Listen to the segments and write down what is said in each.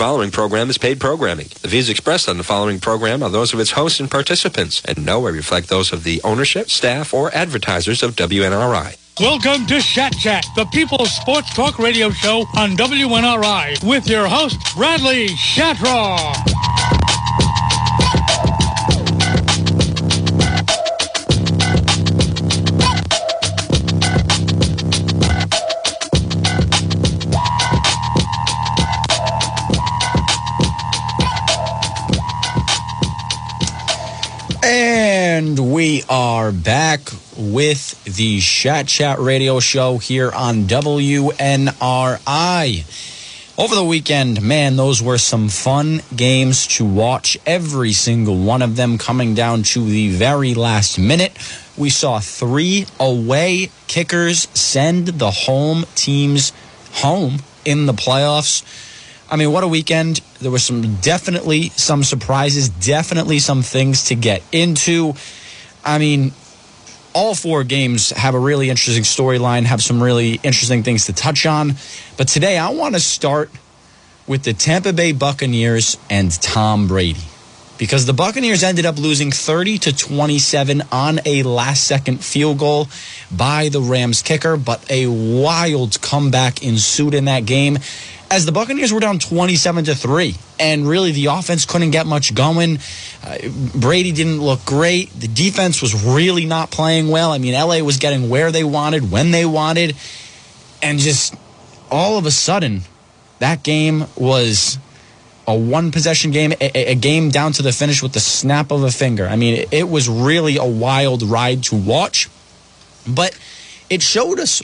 following program is paid programming. The views expressed on the following program are those of its hosts and participants, and no way reflect those of the ownership, staff, or advertisers of WNRI. Welcome to Shat Chat, the People's Sports Talk radio show on WNRI, with your host, Bradley Shatraw. And we are back with the Shat Chat radio show here on WNRI. Over the weekend, man, those were some fun games to watch. Every single one of them coming down to the very last minute. We saw three away kickers send the home teams home in the playoffs. I mean, what a weekend. There was some definitely some surprises, definitely some things to get into. I mean, all four games have a really interesting storyline, have some really interesting things to touch on. But today I want to start with the Tampa Bay Buccaneers and Tom Brady. Because the Buccaneers ended up losing 30 to 27 on a last second field goal by the Rams kicker, but a wild comeback ensued in that game as the Buccaneers were down 27 to 3 and really the offense couldn't get much going. Uh, Brady didn't look great. The defense was really not playing well. I mean, LA was getting where they wanted, when they wanted, and just all of a sudden that game was a one possession game, a, a, game down to the finish with the snap of a finger. I mean, it, it was really a wild ride to watch, but it showed us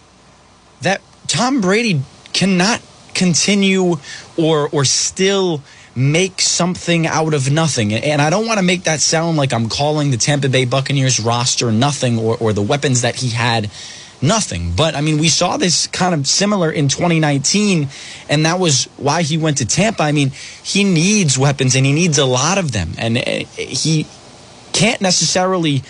that Tom Brady cannot continue or or still make something out of nothing. And I don't want to make that sound like I'm calling the Tampa Bay Buccaneers roster nothing or, or the weapons that he had nothing. But I mean, we saw this kind of similar in 2019, and that was why he went to Tampa. I mean, he needs weapons and he needs a lot of them. And uh, he can't necessarily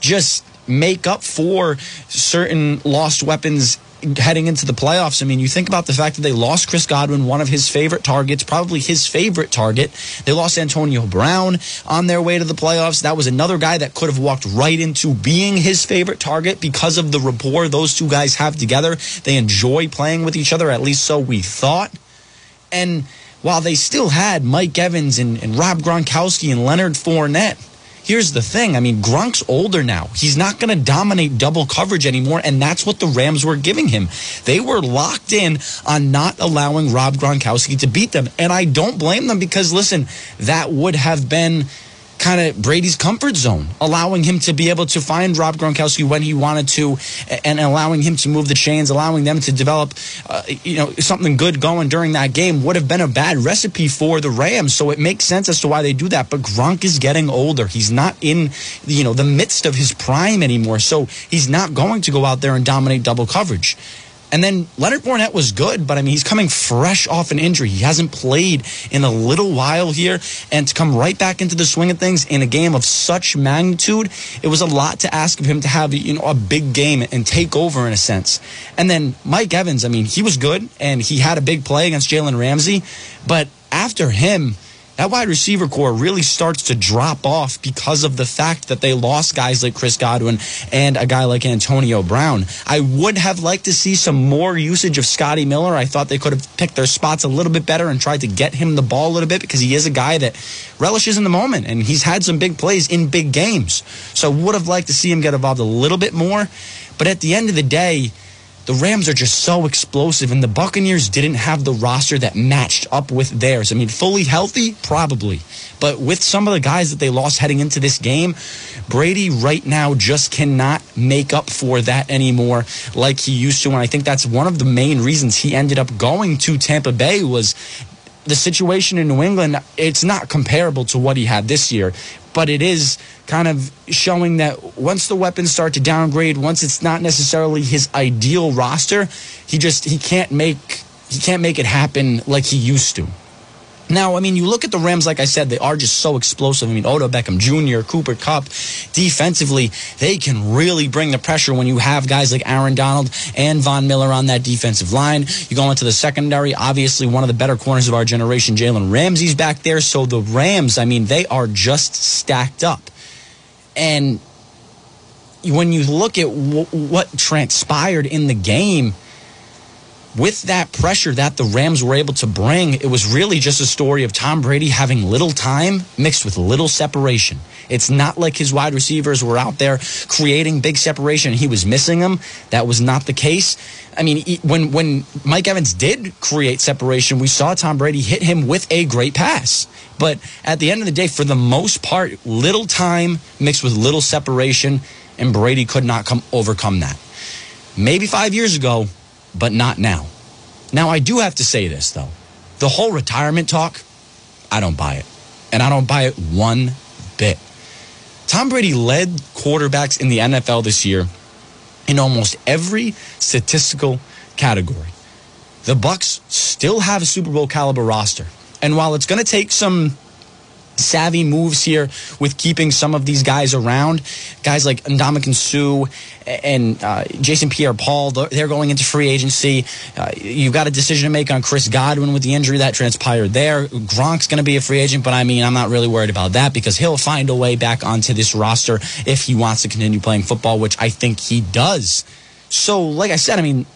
just make up for certain lost weapons heading into the playoffs. I mean, you think about the fact that they lost Chris Godwin, one of his favorite targets, probably his favorite target. They lost Antonio Brown on their way to the playoffs. That was another guy that could have walked right into being his favorite target because of the rapport those two guys have together. They enjoy playing with each other, at least so we thought. And while they still had Mike Evans and, and Rob Gronkowski and Leonard Fournette, here's the thing. I mean, Gronk's older now. He's not going to dominate double coverage anymore, and that's what the Rams were giving him. They were locked in on not allowing Rob Gronkowski to beat them, and I don't blame them because listen, that would have been kind of Brady's comfort zone, allowing him to be able to find Rob Gronkowski when he wanted to, and allowing him to move the chains, allowing them to develop, uh, you know, something good going during that game would have been a bad recipe for the Rams. So it makes sense as to why they do that. But Gronk is getting older; he's not in, you know, the midst of his prime anymore. So he's not going to go out there and dominate double coverage. And then Leonard Fournette was good, but I mean, he's coming fresh off an injury. He hasn't played in a little while here. And to come right back into the swing of things in a game of such magnitude, it was a lot to ask of him to have, you know, a big game and take over in a sense. And then Mike Evans, I mean, he was good and he had a big play against Jalen Ramsey. But after him, that wide receiver corps really starts to drop off because of the fact that they lost guys like Chris Godwin and a guy like Antonio Brown. I would have liked to see some more usage of Scotty Miller. I thought they could have picked their spots a little bit better and tried to get him the ball a little bit because he is a guy that relishes in the moment and he's had some big plays in big games. So would have liked to see him get involved a little bit more. But at the end of the day, the Rams are just so explosive, and the Buccaneers didn't have the roster that matched up with theirs. I mean, fully healthy, probably. But with some of the guys that they lost heading into this game, Brady right now just cannot make up for that anymore like he used to. And I think that's one of the main reasons he ended up going to Tampa Bay was the situation in New England, it's not comparable to what he had this year, but it is kind of showing that once the weapons start to downgrade, once it's not necessarily his ideal roster, he just he can't make he can't make it happen like he used to. Now, I mean, you look at the Rams, like I said, they are just so explosive. I mean, Odell Beckham Jr., Cooper Kupp, defensively, they can really bring the pressure when you have guys like Aaron Donald and Von Miller on that defensive line. You go into the secondary, obviously, one of the better corners of our generation, Jalen Ramsey's back there. So the Rams, I mean, they are just stacked up. And when you look at w- what transpired in the game, with that pressure that the Rams were able to bring, it was really just a story of Tom Brady having little time mixed with little separation. It's not like his wide receivers were out there creating big separation. He was missing them. That was not the case. I mean, when when Mike Evans did create separation, we saw Tom Brady hit him with a great pass. But at the end of the day, for the most part, little time mixed with little separation, and Brady could not come overcome that. Maybe five years ago, but not now. Now, I do have to say this, though. The whole retirement talk, I don't buy it. And I don't buy it one bit. Tom Brady led quarterbacks in the NFL this year in almost every statistical category. The Bucks still have a Super Bowl caliber roster. And while it's going to take some savvy moves here with keeping some of these guys around. Guys like Ndamukong Suh and uh, Jason Pierre-Paul, they're going into free agency. Uh, you've got a decision to make on Chris Godwin with the injury that transpired there. Gronk's going to be a free agent, but I mean, I'm not really worried about that because he'll find a way back onto this roster if he wants to continue playing football, which I think he does. So, like I said, I mean,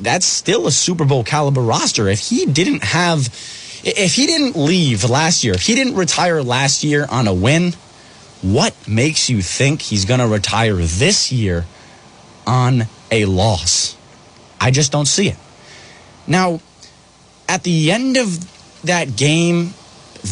that's still a Super Bowl caliber roster. If he didn't have if he didn't leave last year, if he didn't retire last year on a win, what makes you think he's going to retire this year on a loss? I just don't see it. Now, at the end of that game,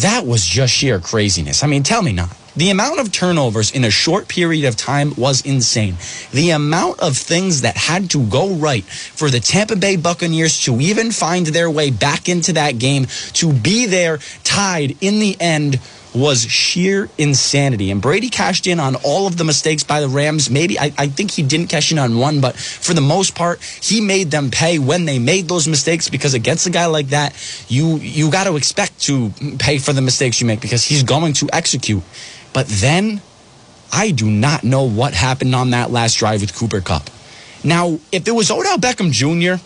that was just sheer craziness. I mean, tell me not. The amount of turnovers in a short period of time was insane. The amount of things that had to go right for the Tampa Bay Buccaneers to even find their way back into that game, to be there tied in the end was sheer insanity. And Brady cashed in on all of the mistakes by the Rams. Maybe I, I, think he didn't cash in on one, but for the most part, he made them pay when they made those mistakes because against a guy like that, you you got to expect to pay for the mistakes you make because he's going to execute. But then I do not know what happened on that last drive with Cooper Kupp. Now, if it was Odell Beckham Jr.,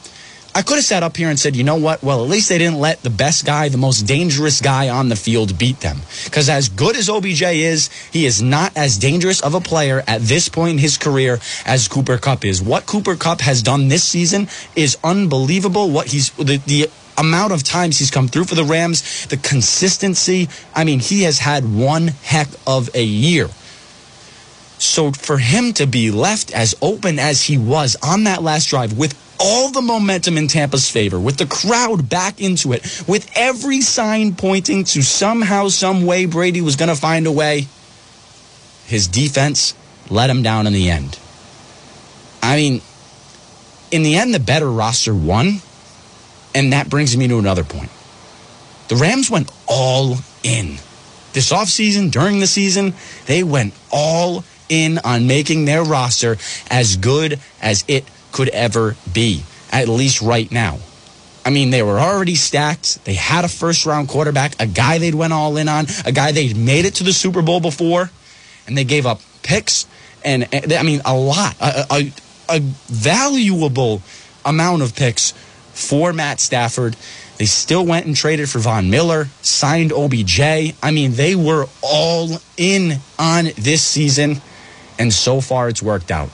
I could have sat up here and said, you know what? Well, at least they didn't let the best guy, the most dangerous guy on the field beat them. Because as good as OBJ is, he is not as dangerous of a player at this point in his career as Cooper Kupp is. What Cooper Kupp has done this season is unbelievable. What he's the, the amount of times he's come through for the Rams, the consistency. I mean, he has had one heck of a year. So for him to be left as open as he was on that last drive with all the momentum in Tampa's favor, with the crowd back into it, with every sign pointing to somehow, some way Brady was going to find a way, his defense let him down in the end. I mean, in the end, the better roster won. And that brings me to another point. The Rams went all in. This offseason, during the season, they went all in on making their roster as good as it could ever be, at least right now. I mean, they were already stacked. They had a first round quarterback, a guy they'd went all in on, a guy they'd made it to the Super Bowl before, and they gave up picks and, eh, I mean, a lot, a, a, a valuable amount of picks for Matt Stafford. They still went and traded for Von Miller, signed OBJ. I mean, they were all in on this season, and so far it's worked out.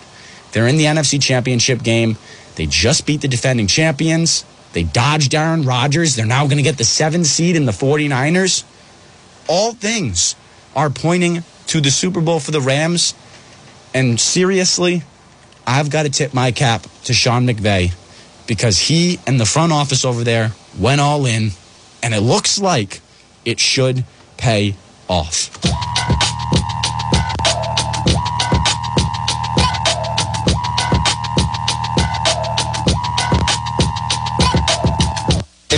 They're in the NFC Championship game. They just beat the defending champions. They dodged Aaron Rodgers. They're now going to get the seventh seed in the 49ers. All things are pointing to the Super Bowl for the Rams. And seriously, I've got to tip my cap to Sean McVay because he and the front office over there went all in, and it looks like it should pay off.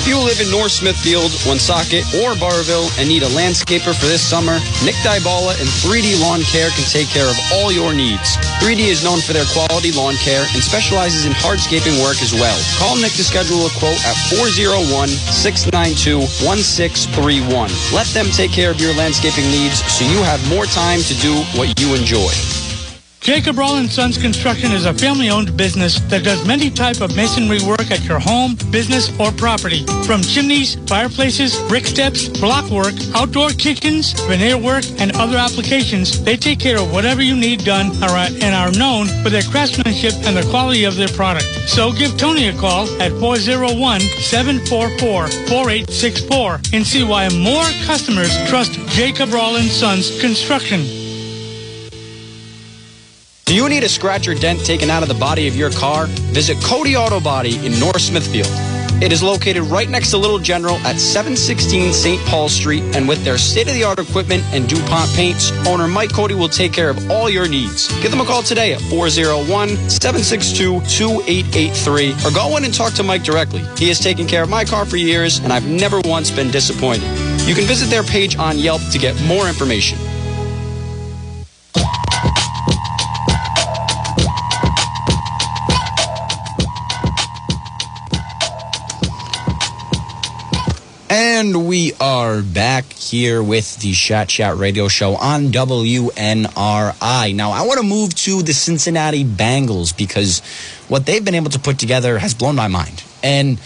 You live in North Smithfield, Woonsocket, or Burrillville and need a landscaper for this summer, Nick Dybala and 3D Lawn Care can take care of all your needs. 3D is known for their quality lawn care and specializes in hardscaping work as well. Call Nick to schedule a quote at 401-692-1631. Let them take care of your landscaping needs so you have more time to do what you enjoy. Jacob Rollins Sons Construction is a family-owned business that does many type of masonry work at your home, business, or property. From chimneys, fireplaces, brick steps, block work, outdoor kitchens, veneer work, and other applications, they take care of whatever you need done and are known for their craftsmanship and the quality of their product. So give Tony a call at 401-744-4864 and see why more customers trust Jacob Rollins Sons Construction. Do you need a scratch or dent taken out of the body of your car? Visit Cody Auto Body in North Smithfield. It is located right next to Little General at 716 St. Paul Street, and with their state-of-the-art equipment and DuPont paints, owner Mike Cody will take care of all your needs. Give them a call today at 401-762-2883, or go in and talk to Mike directly. He has taken care of my car for years, and I've never once been disappointed. You can visit their page on Yelp to get more information. And we are back here with the Shat Chat radio show on WNRI. Now, I want to move to the Cincinnati Bengals because what they've been able to put together has blown my mind. And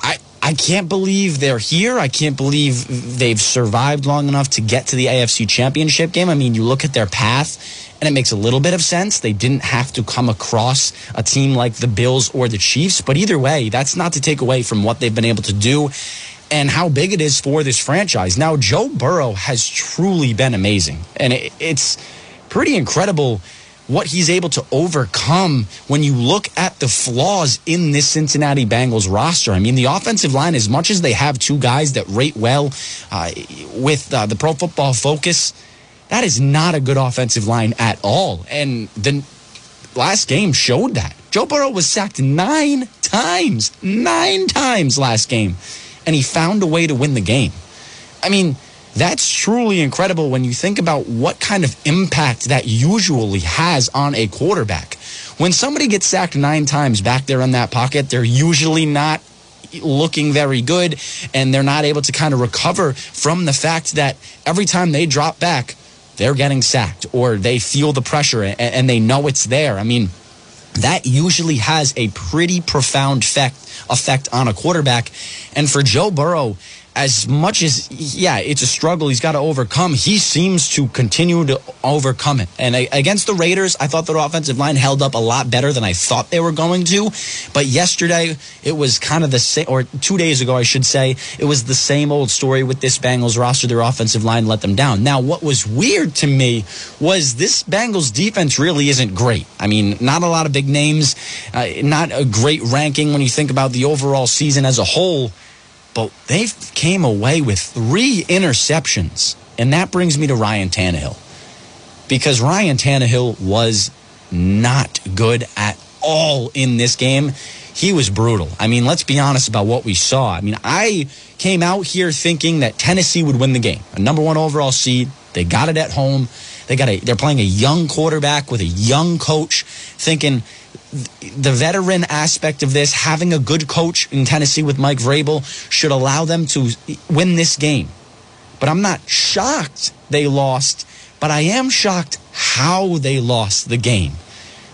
I, I can't believe they're here. I can't believe they've survived long enough to get to the AFC Championship game. I mean, you look at their path and it makes a little bit of sense. They didn't have to come across a team like the Bills or the Chiefs, but either way, that's not to take away from what they've been able to do and how big it is for this franchise. Now, Joe Burrow has truly been amazing, and it, it's pretty incredible what he's able to overcome when you look at the flaws in this Cincinnati Bengals roster. I mean, the offensive line, as much as they have two guys that rate well uh, with uh, the pro football focus, that is not a good offensive line at all. And the last game showed that. Joe Burrow was sacked nine times, nine times last game and he found a way to win the game. I mean, that's truly incredible when you think about what kind of impact that usually has on a quarterback. When somebody gets sacked nine times back there in that pocket, they're usually not looking very good and they're not able to kind of recover from the fact that every time they drop back, they're getting sacked or they feel the pressure and, they know it's there. I mean, that usually has a pretty profound effect effect on a quarterback. And for Joe Burrow, as much as yeah it's a struggle he's got to overcome he seems to continue to overcome it. And against the raiders i thought their offensive line held up a lot better than i thought they were going to. But yesterday it was kind of the same or two days ago i should say it was the same old story with this bengals roster. Their offensive line let them down. Now what was weird to me was this bengals defense really isn't great. I mean not a lot of big names uh, not a great ranking when you think about the overall season as a whole but they came away with three interceptions. And that brings me to Ryan Tannehill. Because Ryan Tannehill was not good at all in this game. He was brutal. I mean, let's be honest about what we saw. I mean, I came out here thinking that Tennessee would win the game. A number one overall seed. They got it at home. They got a they're playing a young quarterback with a young coach, thinking the veteran aspect of this, having a good coach in Tennessee with Mike Vrabel, should allow them to win this game. But I'm not shocked they lost, but I am shocked how they lost the game.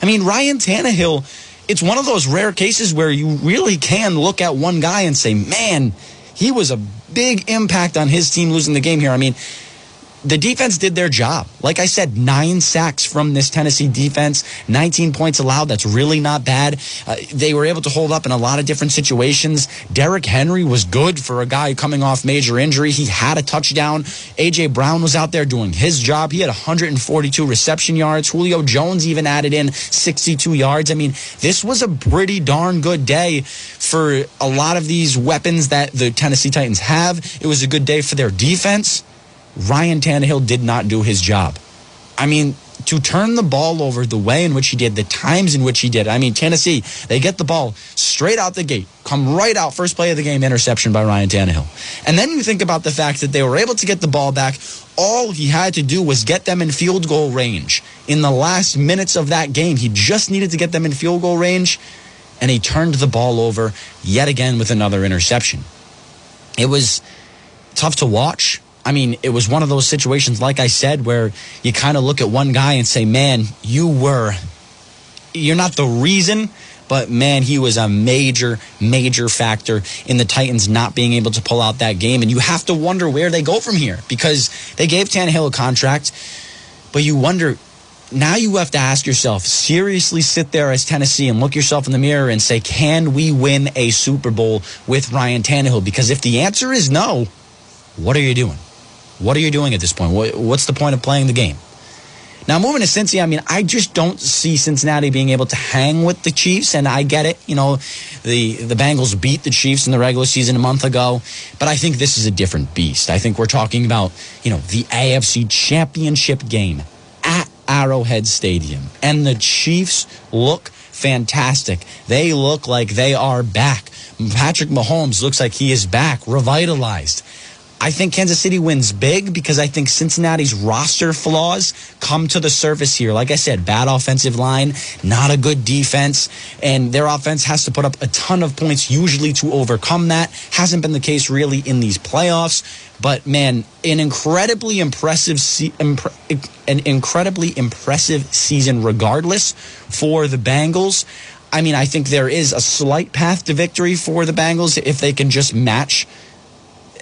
I mean, Ryan Tannehill, it's one of those rare cases where you really can look at one guy and say, man, he was a big impact on his team losing the game here. I mean, the defense did their job. Like I said, nine sacks from this Tennessee defense, 19 points allowed. That's really not bad. Uh, they were able to hold up in a lot of different situations. Derrick Henry was good for a guy coming off major injury. He had a touchdown. A.J. Brown was out there doing his job. He had 142 reception yards. Julio Jones even added in 62 yards. I mean, this was a pretty darn good day for a lot of these weapons that the Tennessee Titans have. It was a good day for their defense. Ryan Tannehill did not do his job. I mean, to turn the ball over the way in which he did, the times in which he did. I mean, Tennessee, they get the ball straight out the gate, come right out, first play of the game, interception by Ryan Tannehill. And then you think about the fact that they were able to get the ball back. All he had to do was get them in field goal range. In the last minutes of that game, he just needed to get them in field goal range, and he turned the ball over yet again with another interception. It was tough to watch. I mean, it was one of those situations, like I said, where you kind of look at one guy and say, man, you were, you're not the reason, but man, he was a major, major factor in the Titans not being able to pull out that game. And you have to wonder where they go from here because they gave Tannehill a contract, but you wonder, now you have to ask yourself, seriously sit there as Tennessee and look yourself in the mirror and say, can we win a Super Bowl with Ryan Tannehill? Because if the answer is no, what are you doing? What are you doing at this point? What's the point of playing the game? Now, moving to Cincy, I mean, I just don't see Cincinnati being able to hang with the Chiefs, and I get it. You know, the the Bengals beat the Chiefs in the regular season a month ago, but I think this is a different beast. I think we're talking about, you know, the AFC Championship game at Arrowhead Stadium, and the Chiefs look fantastic. They look like they are back. Patrick Mahomes looks like he is back, revitalized. I think Kansas City wins big because I think Cincinnati's roster flaws come to the surface here. Like I said, bad offensive line, not a good defense, and their offense has to put up a ton of points usually to overcome that. Hasn't been the case really in these playoffs, but man, an incredibly impressive an incredibly impressive season regardless for the Bengals. I mean, I think there is a slight path to victory for the Bengals if they can just match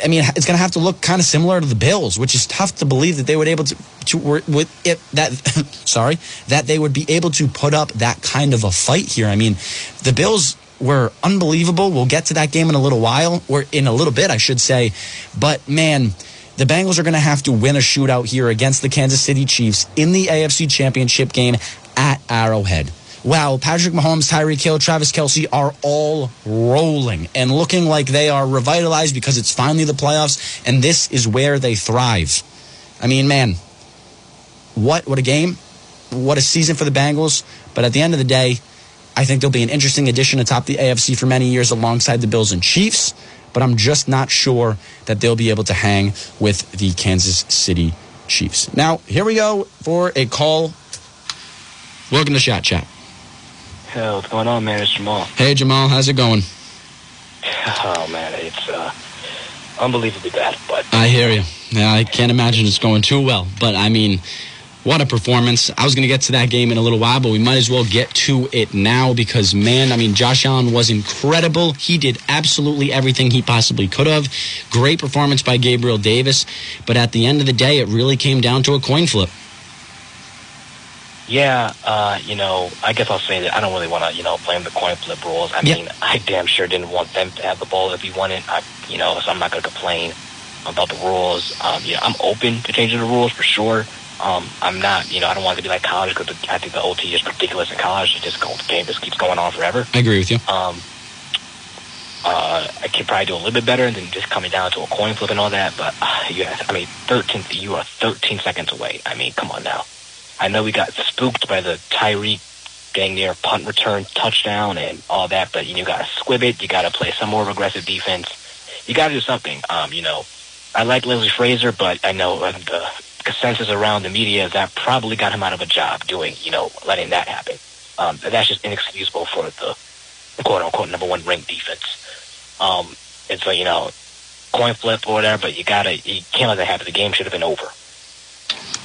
I mean, it's going to have to look kind of similar to the Bills, which is tough to believe that they would able to, to with it that sorry that they would be able to put up that kind of a fight here. I mean, the Bills were unbelievable. We'll get to that game in a little while, or in a little bit, I should say. But man, the Bengals are going to have to win a shootout here against the Kansas City Chiefs in the AFC Championship game at Arrowhead wow, Patrick Mahomes, Tyreek Hill, Travis Kelce are all rolling and looking like they are revitalized because it's finally the playoffs, and this is where they thrive. I mean, man, what what a game, what a season for the Bengals. But at the end of the day, I think they'll be an interesting addition atop the AFC for many years alongside the Bills and Chiefs. But I'm just not sure that they'll be able to hang with the Kansas City Chiefs. Now, here we go for a call. Welcome to Shat Chat. Hey, what's going on, man? It's Jamal. Hey, Jamal. How's it going? Oh, man, it's uh, unbelievably bad. But I hear you. Yeah, I can't imagine it's going too well. But I mean, what a performance. I was going to get to that game in a little while, but we might as well get to it now because, man, I mean, Josh Allen was incredible. He did absolutely everything he possibly could have. Great performance by Gabriel Davis. But at the end of the day, it really came down to a coin flip. Yeah, uh, you know, I guess I'll say that I don't really want to, you know, blame the coin flip rules. I mean, I damn sure didn't want them to have the ball if he wanted. I, you know, so I'm not going to complain about the rules. Um, you know, I'm open to changing the rules for sure. Um, I'm not, you know, I don't want it to be like college because I think the OT is ridiculous in college. It just the game just keeps going on forever. I agree with you. Um, uh, I could probably do a little bit better than just coming down to a coin flip and all that. But uh, yeah, I mean, 13, you are 13 seconds away. I mean, come on now. I know we got spooked by the Tyreek dang near punt return touchdown and all that, but you, know, you got to squib it. You got to play some more aggressive defense. You got to do something. Um, you know, I like Leslie Frazier, but I know the consensus around the media is that probably got him out of a job doing, you know, letting that happen. Um, that's just inexcusable for the quote unquote number one ranked defense. Um, and so, you know, coin flip or whatever, but you gotta, you can't let that happen. The game should have been over.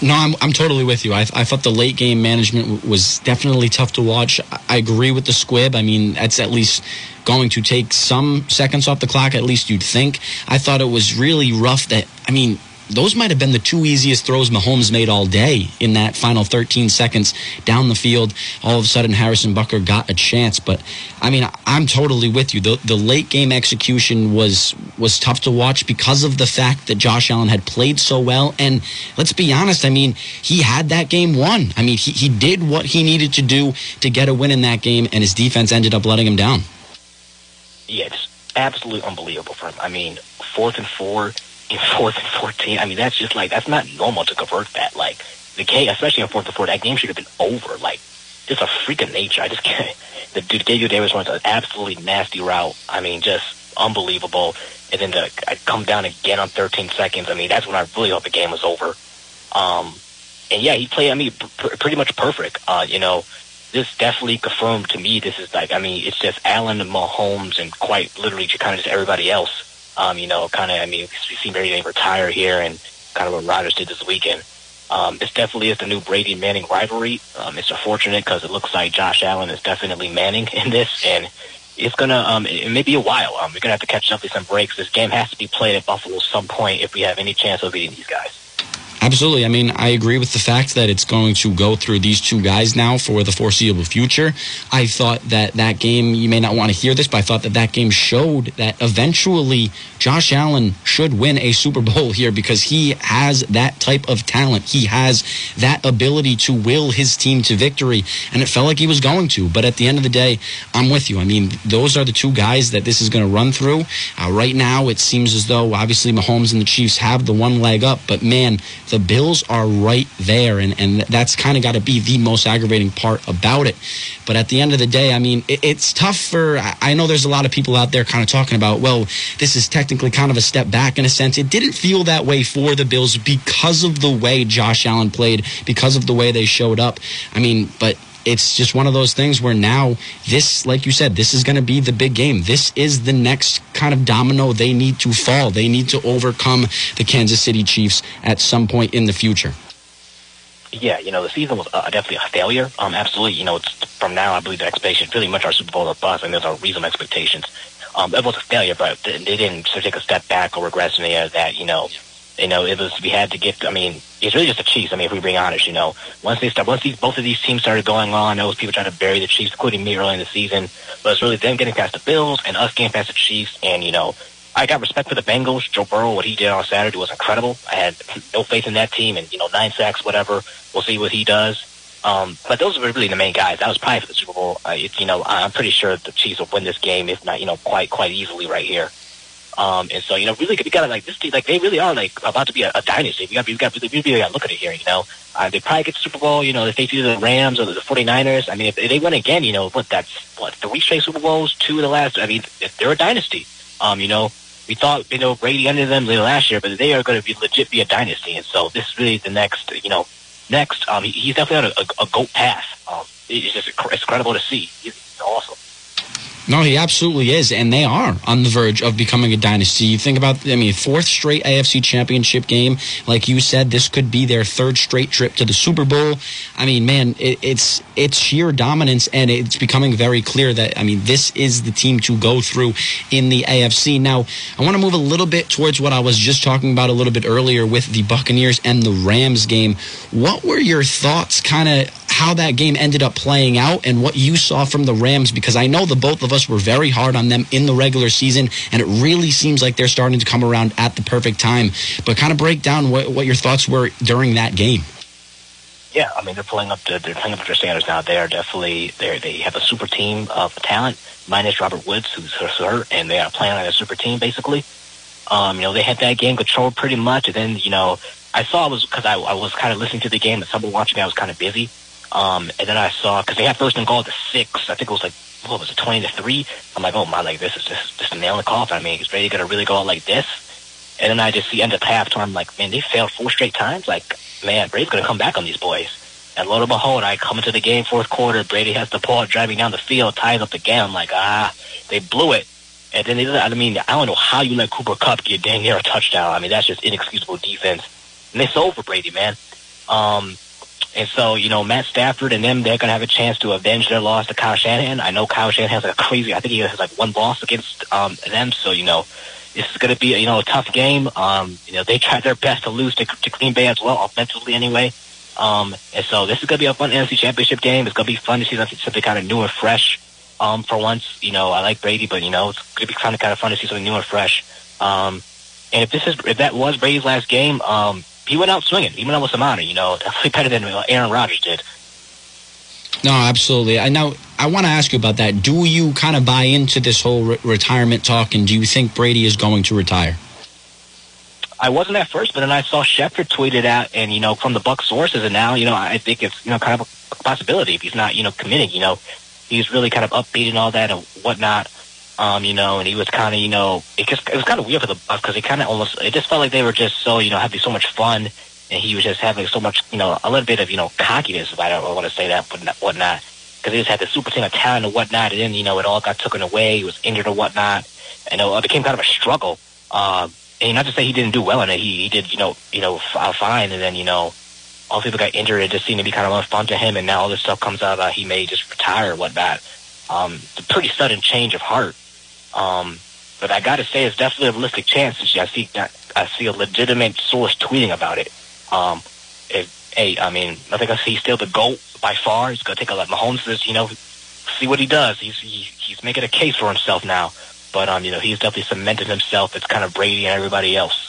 No, I'm, I'm totally with you. I, I thought the late game management was definitely tough to watch. I agree with the squib. I mean, that's at least going to take some seconds off the clock, at least you'd think. I thought it was really rough that, I mean, those might have been the two easiest throws Mahomes made all day in that final 13 seconds down the field. All of a sudden, Harrison Butker got a chance. But I mean, I'm totally with you. The, the late game execution was was tough to watch because of the fact that Josh Allen had played so well. And let's be honest, I mean, he had that game won. I mean, he, he did what he needed to do to get a win in that game, and his defense ended up letting him down. Yeah, it's absolutely unbelievable for him. I mean, fourth and four in fourth and 14. I mean, that's just like, that's not normal to convert that. Like, the game, especially in fourth to four, that game should have been over. Like, just a freak of nature. I just can't. The dude, Gabriel Davis runs an absolutely nasty route. I mean, just unbelievable. And then to come down again on 13 seconds. I mean, that's when I really thought the game was over. Um, and yeah, he played. I mean, pr- pretty much perfect. Uh, you know, this definitely confirmed to me. This is like, I mean, it's just Allen and Mahomes and quite literally just kind of just everybody else. Um, you know, kind of. I mean, we see Brady retire here, and kind of what Rodgers did this weekend. Um, this definitely is the new Brady Manning rivalry. Um, it's unfortunate because it looks like Josh Allen is definitely Manning in this, and it's gonna um, it, may be a while. Um, we're gonna have to catch up with some breaks. This game has to be played at Buffalo some point if we have any chance of beating these guys. Absolutely. I mean, I agree with the fact that it's going to go through these two guys now for the foreseeable future. I thought that that game, you may not want to hear this, but I thought that that game showed that eventually Josh Allen should win a Super Bowl here because he has that type of talent. He has that ability to will his team to victory, and it felt like he was going to. But at the end of the day, I'm with you. I mean, those are the two guys that this is going to run through. Uh, right now, it seems as though obviously Mahomes and the Chiefs have the one leg up, but man, the Bills are right there, and, and that's kind of got to be the most aggravating part about it. But at the end of the day, I mean, it, it's tough for. I know there's a lot of people out there kind of talking about, well, this is technically kind of a step back in a sense. It didn't feel that way for the Bills because of the way Josh Allen played, because of the way they showed up. I mean, but it's just one of those things where now this, like you said, this is going to be the big game. This is the next kind of domino they need to fall. They need to overcome the Kansas City Chiefs at some point in the future. Yeah, you know, the season was uh, definitely a failure. Um, absolutely. You know, from now, I believe the expectation pretty much our Super Bowl or bust, and there's our reasonable expectations. Um, it was a failure, but they didn't sort of take a step back or regress in the air that, you know, you know, it was we had to get. I mean, it's really just the Chiefs. I mean, if we're being honest, you know, once they start, once these both of these teams started going on, was people trying to bury the Chiefs, including me early in the season. But it's really them getting past the Bills and us getting past the Chiefs. And you know, I got respect for the Bengals. Joe Burrow, what he did on Saturday was incredible. I had no faith in that team, and you know, nine sacks, whatever. We'll see what he does. Um, but those were really the main guys. That was probably for the Super Bowl. Uh, it's you know, I'm pretty sure the Chiefs will win this game, if not you know, quite quite easily right here. Um, and so, you know, really, we gotta like this team, like they really are like about to be a, a dynasty. We got, we got, we really gotta look at it here. You know, uh, they probably get the Super Bowl. You know, if they do the Rams or the 49ers. I mean, if, they win again, you know, what that's what three straight Super Bowls, two of the last. I mean, if they're a dynasty. Um, you know, we thought you know Brady under them last year, but they are going to be legit be a dynasty. And so this is really the next. You know, next. Um, he, he's definitely on a, a, a goat path. Um, it's just it's incredible to see. He's awesome. No, he absolutely is, and they are on the verge of becoming a dynasty. You think about, I mean, fourth straight AFC Championship game, like you said, this could be their third straight trip to the Super Bowl. I mean, man, it, it's it's sheer dominance, and it's becoming very clear that I mean, this is the team to go through in the AFC. Now, I want to move a little bit towards what I was just talking about a little bit earlier with the Buccaneers and the Rams game. What were your thoughts, kind of? How that game ended up playing out and what you saw from the Rams because I know the both of us were very hard on them in the regular season and it really seems like they're starting to come around at the perfect time. But kind of break down what, what your thoughts were during that game. Yeah, I mean they're playing up they're playing up their standards now. They are definitely they they have a super team of talent minus Robert Woods who's hurt and they are playing on a super team basically. Um, you know they had that game controlled pretty much, and then you know I saw it was because I, I was kind of listening to the game and someone watching me. I was kind of busy, um, and then I saw because they had first and goal at the six. I think it was like what was it, twenty to three? I'm like, oh my, like this is just just a nail in the coffin. I mean, is Brady gonna really go out like this? And then I just see end of halftime. I'm like, man, they failed four straight times. Like, man, Brady's gonna come back on these boys. And lo and behold, I come into the game fourth quarter. Brady has the ball driving down the field, ties up the game. I'm like, ah, they blew it. And then they, I mean, I don't know how you let Cooper Kupp get dang near a touchdown. I mean, that's just inexcusable defense. And sold for Brady, man. Um, and so, you know, Matt Stafford and them, they're going to have a chance to avenge their loss to Kyle Shanahan. I know Kyle Shanahan has like a crazy, I think he has like one loss against um, them. So, you know, this is going to be, you know, a tough game. Um, you know, they tried their best to lose to, to Green Bay as well, offensively anyway. Um, and so this is going to be a fun NFC Championship game. It's going to be fun to see something kind of new and fresh. Um, for once, you know, I like Brady, but you know, it's going to be kind of kind of fun to see something new and fresh. Um, and if this is if that was Brady's last game, um, he went out swinging. He went out with some honor. You know, definitely better than uh, Aaron Rodgers did. No, absolutely. I know. I want to ask you about that. Do you kind of buy into this whole re- retirement talk, and do you think Brady is going to retire? I wasn't at first, but then I saw Schefter tweet it out, and you know, from the Buck sources, and now you know, I think it's you know kind of a possibility if he's not you know committing. You know, he's really kind of upbeat and all that and whatnot. Um, you know, and he was kind of, you know, it just it was kind of weird for the Bucks because it kind of almost it just felt like they were just so, you know, having so much fun, and he was just having so much, you know, a little bit of, you know, cockiness. If I don't want to say that, but not, whatnot, because he just had the super team of talent and whatnot, and then you know it all got taken away. He was injured or whatnot, and it became kind of a struggle. Um, and not to say he didn't do well in it, he, he did, you know, you know, f- fine, and then you know, all people got injured. It just seemed to be kind of unfun to him, and now all this stuff comes out about he may just retire or whatnot. Um, it's a pretty sudden change of heart. Um, but I got to say, it's definitely a realistic chance. I see, I see a legitimate source tweeting about it. Um, hey, I mean, I think I see still the GOAT by far. He's going to take a lot. Mahomes is, you know, see what he does. He's he, he's making a case for himself now. But um, you know, he's definitely cemented himself It's kind of Brady and everybody else.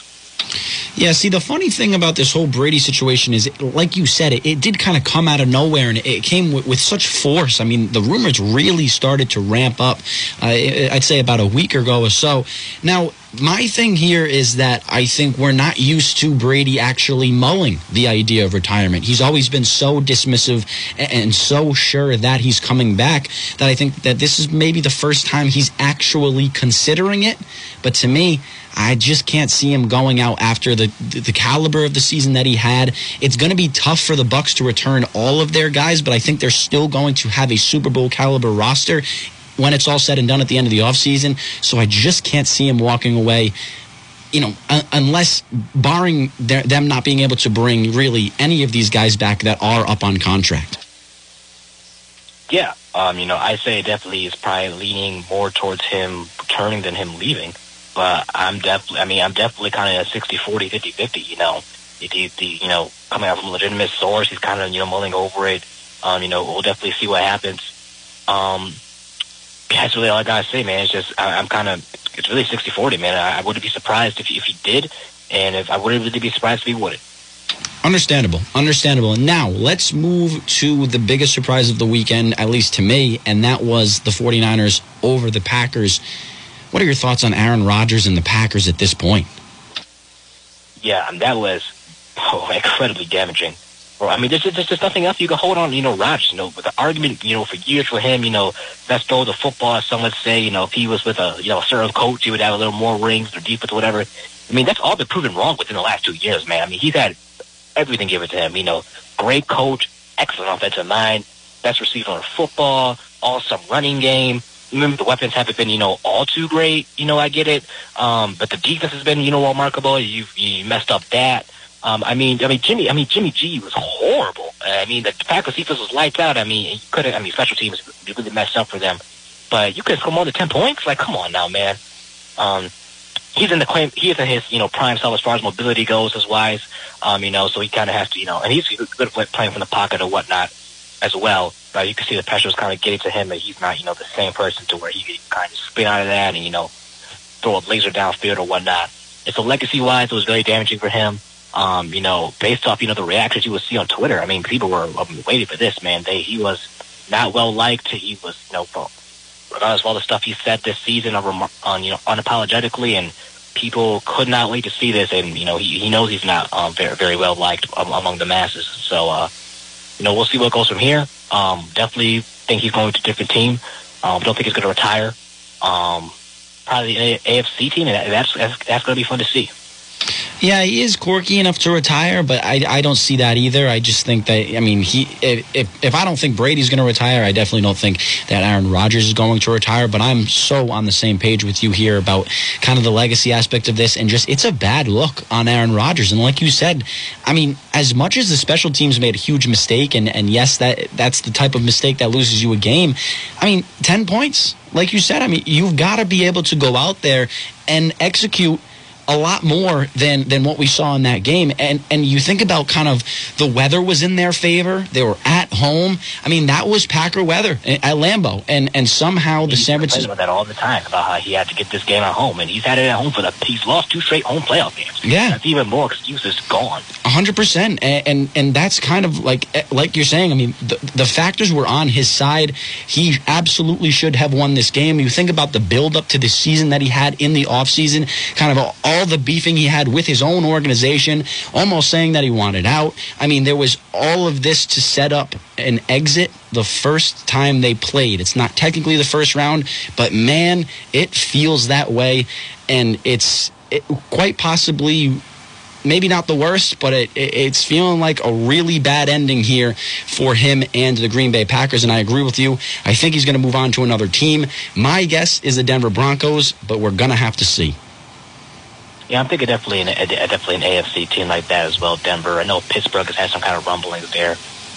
Yeah, see, the funny thing about this whole Brady situation is, like you said, it, it did kind of come out of nowhere and it came with, with, such force. I mean, the rumors really started to ramp up, uh, I'd say about a week ago or so. Now, my thing here is that I think we're not used to Brady actually mulling the idea of retirement. He's always been so dismissive and so sure that he's coming back that I think that this is maybe the first time he's actually considering it. But to me, I just can't see him going out after the the caliber of the season that he had. It's going to be tough for the Bucks to return all of their guys, but I think they're still going to have a Super Bowl caliber roster when it's all said and done at the end of the offseason. So I just can't see him walking away. You know, unless barring their, them not being able to bring really any of these guys back that are up on contract. Yeah, um, you know, I say definitely is probably leaning more towards him returning than him leaving. But I'm definitely, I mean, I'm definitely kind of a 60, 40, 50, 50, you know. The, the, you know, coming out from a legitimate source, he's kind of, you know, mulling over it. Um, you know, we'll definitely see what happens. Um, that's really all I gotta say, man. It's just, I, I'm kind of, it's really 60, 40, man. I, I wouldn't be surprised if, if he did. And if I wouldn't really be surprised if he wouldn't. Understandable, understandable. And now let's move to the biggest surprise of the weekend, at least to me, and that was the 49ers over the Packers. What are your thoughts on Aaron Rodgers and the Packers at this point? Yeah, that was oh, incredibly damaging. I mean, there's, there's just nothing else you can hold on. You know, Rodgers. You know, the argument, you know, for years for him, you know, let's throw the football. Some would say, you know, if he was with a you know a certain coach, he would have a little more rings or defense or whatever. I mean, that's all been proven wrong within the last two years, man. I mean, he's had everything given to him. You know, great coach, excellent offensive mind, best receiver in football, awesome running game the weapons haven't been, you know, all too great. You know, I get it. Um, but the defense has been, you know, remarkable. You you messed up that. Um, I mean, I mean, Jimmy, I mean, Jimmy G was horrible. I mean, the Packers defense was lights out. I mean, you could have, I mean, special teams really messed up for them. But you could score more than 10 points? Like, come on now, man. Um, he's in the claim, he is in his, you know, prime self as far as mobility goes, as wise. Um, you know, so he kind of has to, you know, and he's good at playing from the pocket or whatnot as well. But you can see the pressure was kind of getting to him, but he's not, you know, the same person to where he can kind of spin out of that and, you know, throw a laser downfield or whatnot. It's a legacy-wise, it was very damaging for him. Um, you know, based off, you know, the reactions you would see on Twitter. I mean, people were um, waiting for this, man. They, he was not well liked. He was, you know, regardless of all the stuff he said this season on, on you know, unapologetically and people could not wait to see this. And, you know, he, he knows he's not um, very, very well liked among the masses. So, uh, you know, we'll see what goes from here. Um, definitely think he's going to a different team. Um, don't think he's going to retire. Um, probably the AFC team, and that's that's, that's going to be fun to see. Yeah, he is quirky enough to retire, but I, I don't see that either. I just think that I mean he if if I don't think Brady's going to retire, I definitely don't think that Aaron Rodgers is going to retire. But I'm so on the same page with you here about kind of the legacy aspect of this, and just it's a bad look on Aaron Rodgers. And like you said, I mean, as much as the special teams made a huge mistake, and and yes, that that's the type of mistake that loses you a game. I mean, ten points, like you said. I mean, you've got to be able to go out there and execute a lot more than than what we saw in that game. And and you think about kind of the weather was in their favor. They were at home. I mean, that was Packer weather at Lambeau, and and somehow the San Francisco about that all the time about how he had to get this game at home, and he's had it at home for the he's lost two straight home playoff games. Yeah, that's even more excuses gone. hundred percent, and and that's kind of like eh, like you're saying. I mean, the, the factors were on his side. He absolutely should have won this game. You think about the build up to the season that he had in the offseason, kind of all the beefing he had with his own organization, almost saying that he wanted out. I mean, there was all of this to set up an exit the first time they played. It's not technically the first round, but man, it feels that way, and it's it, quite possibly maybe not the worst, but it, it, it's feeling like a really bad ending here for him and the Green Bay Packers. And I agree with you. I think he's going to move on to another team. My guess is the Denver Broncos, but we're going to have to see. Yeah, I'm thinking definitely an, definitely an AFC team like that as well. Denver. I know Pittsburgh has had some kind of rumblings there.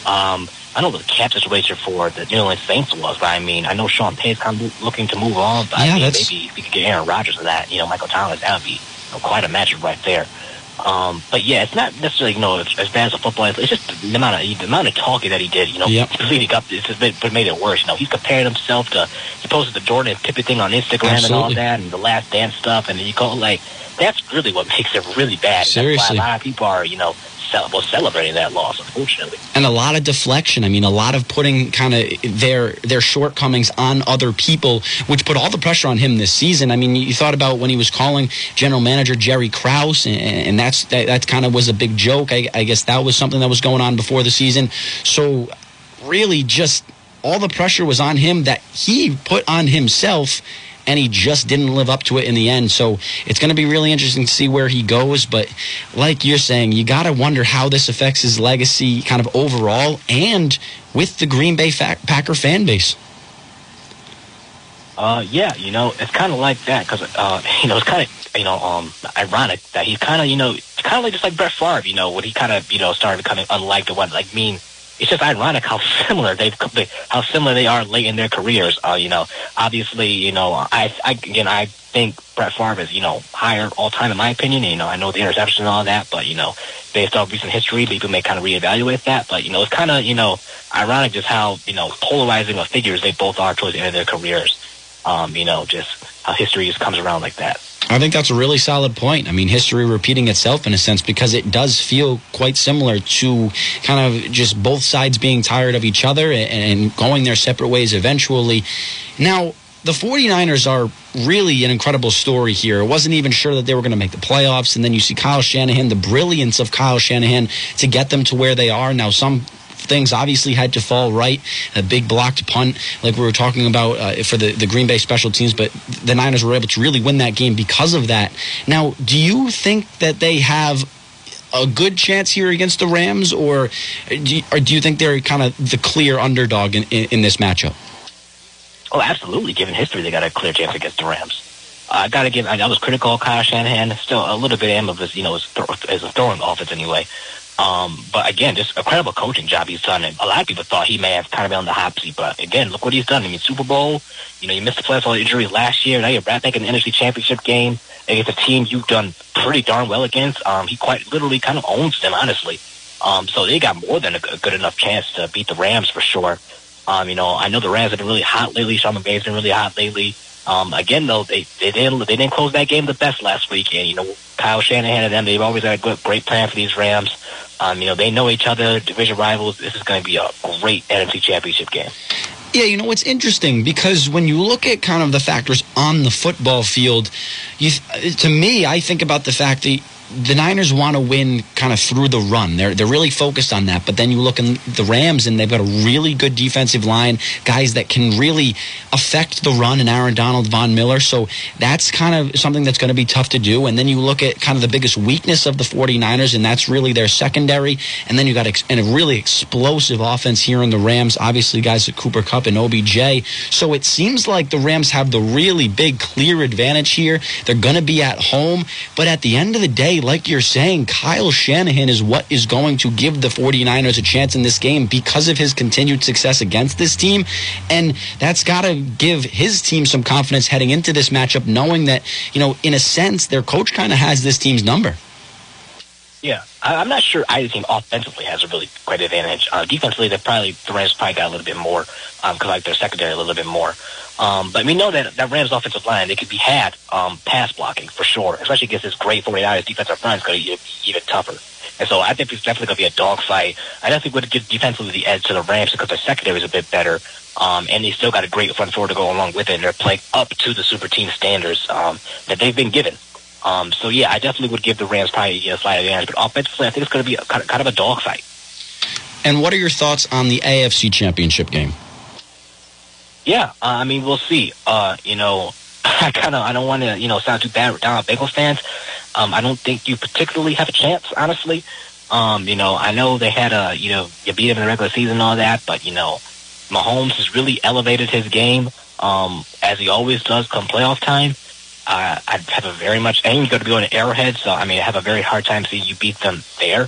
Um, I know the cap situation for the New Orleans Saints was, but I mean, I know Sean Payton's kind of looking to move on. But yeah, I mean, maybe if we could get Aaron Rodgers of that, you know, Michael Thomas, that would be you know, quite a matchup right there. Um, but yeah, it's not necessarily you know as, as bad as a football. It's just the amount of the amount of talking that he did. You know, yep. he got this, but made it worse. You know, he's comparing himself to he posted the Jordan and Pippen thing on Instagram Absolutely. and all that, and the Last Dance stuff, and you go like that's really what makes it really bad. Seriously, that's why a lot of people are you know well, celebrating that loss, unfortunately. And a lot of deflection. I mean, a lot of putting kind of their their shortcomings on other people, which put all the pressure on him this season. I mean, you thought about when he was calling general manager Jerry Krause, and, and that's that, that kind of was a big joke. I, I guess that was something that was going on before the season. So, really, just all the pressure was on him that he put on himself and he just didn't live up to it in the end. So it's going to be really interesting to see where he goes. But like you're saying, you got to wonder how this affects his legacy kind of overall and with the Green Bay Packer fan base. Uh, yeah, you know, it's kind of like that because, uh, you know, it's kind of, you know, um, ironic that he's kind of, you know, kind of like just like Brett Favre, you know, when he kind of, you know, started becoming unliked and what, like, mean it's just ironic how similar they've how similar they are late in their careers. Uh, you know, obviously, you know, I, I again, I think Brett Favre is you know higher all time in my opinion. You know, I know the interception and all that, but you know, based off recent history, people may kind of reevaluate that. But you know, it's kind of you know ironic just how you know polarizing of figures they both are towards the end of their careers. Um, you know, just how history just comes around like that. I think that's a really solid point. I mean, history repeating itself in a sense because it does feel quite similar to kind of just both sides being tired of each other and going their separate ways eventually. Now, the 49ers are really an incredible story here. It wasn't even sure that they were going to make the playoffs. And then you see Kyle Shanahan, the brilliance of Kyle Shanahan to get them to where they are. Now, some things obviously had to fall right. A big blocked punt, like we were talking about uh, for the, the Green Bay special teams, but the Niners were able to really win that game because of that. Now, do you think that they have a good chance here against the Rams, or do you, or do you think they're kind of the clear underdog in, in, in, this matchup? Oh, absolutely. Given history, they got a clear chance against the Rams. I got to give. I, I was critical of Kyle Shanahan. Still a little bit am of his, you know, his, th- his throwing offense anyway. Um, but again, just a credible coaching job he's done. And a lot of people thought he may have kind of been on the hot seat, but again, look what he's done. I mean, Super Bowl, you know, you missed the playoffs the injuries last year. Now you're right back in the NFC Championship game against a team you've done pretty darn well against. Um, he quite literally kind of owns them, honestly. Um, so they got more than a, a good enough chance to beat the Rams for sure. Um, you know, I know the Rams have been really hot lately. Sean McVay's been really hot lately. Um, again, though, they, they didn't they didn't close that game the best last week, and you know Kyle Shanahan and them they've always had a good great plan for these Rams. Um, you know they know each other, division rivals. This is going to be a great NFC Championship game. Yeah, you know, it's interesting because when you look at kind of the factors on the football field, you, to me, I think about the fact that the Niners want to win kind of through the run. They're they're really focused on that. But then you look in the Rams and they've got a really good defensive line, guys that can really affect the run and Aaron Donald, Von Miller. So that's kind of something that's going to be tough to do. And then you look at kind of the biggest weakness of the 49ers and that's really their secondary. And then you got and a really explosive offense here in the Rams. Obviously guys at Cooper Kupp and OBJ. So it seems like the Rams have the really big clear advantage here. They're going to be at home, but at the end of the day like you're saying, Kyle Shanahan is what is going to give the 49ers a chance in this game because of his continued success against this team. And that's got to give his team some confidence heading into this matchup, knowing that, you know, in a sense, their coach kind of has this team's number. Yeah, I'm not sure either team offensively has a really great advantage. Uh, defensively, they probably the Rams probably got a little bit more because um, like their secondary a little bit more. Um, but we know that that Rams offensive line, they could be had um, pass blocking for sure, especially against this great 49ers defensive front. It's going to be even tougher. And so I think it's definitely going to be a dogfight. I definitely would give defensively the edge to the Rams because their secondary is a bit better. Um, and they still got a great front four to go along with it. And they're playing up to the super team standards um, that they've been given. Um, so yeah, I definitely would give the Rams probably a slight advantage. But offensively, I think it's going to be a, kind of a dogfight. And what are your thoughts on the AFC Championship game? Yeah, uh, I mean, we'll see. Uh, you know, I kind of I don't want to you know sound too bad down on Bengals fans. Um, I don't think you particularly have a chance, honestly. Um, you know, I know they had a you know you beat them in the regular season and all that, but you know, Mahomes has really elevated his game um, as he always does come playoff time. Uh, I have a very much, and you're going to be going to Arrowhead, so I mean, I have a very hard time seeing you beat them there.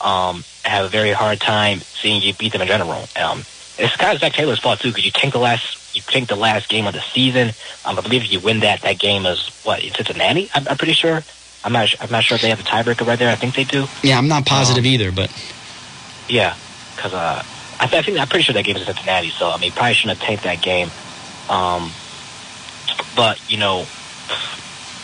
Um, I have a very hard time seeing you beat them in general. Um, it's kind of Zac Taylor's fault too, because you take the last, you think the last game of the season. Um, I believe if you win that, that game is what in Cincinnati. I'm, I'm pretty sure. I'm not, I'm not sure if they have a tiebreaker right there. I think they do. Yeah, I'm not positive um, either, but yeah, because uh, I, th- I think I'm pretty sure that game is in Cincinnati. So I mean, probably shouldn't have taken that game. Um, but you know,